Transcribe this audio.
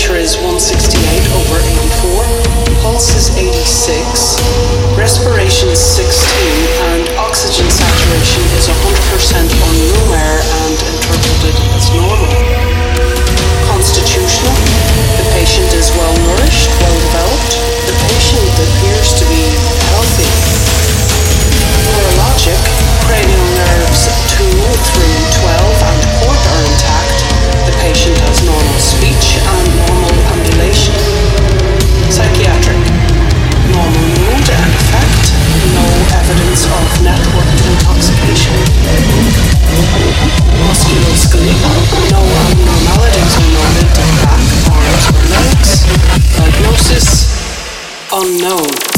pressure is 168 unknown.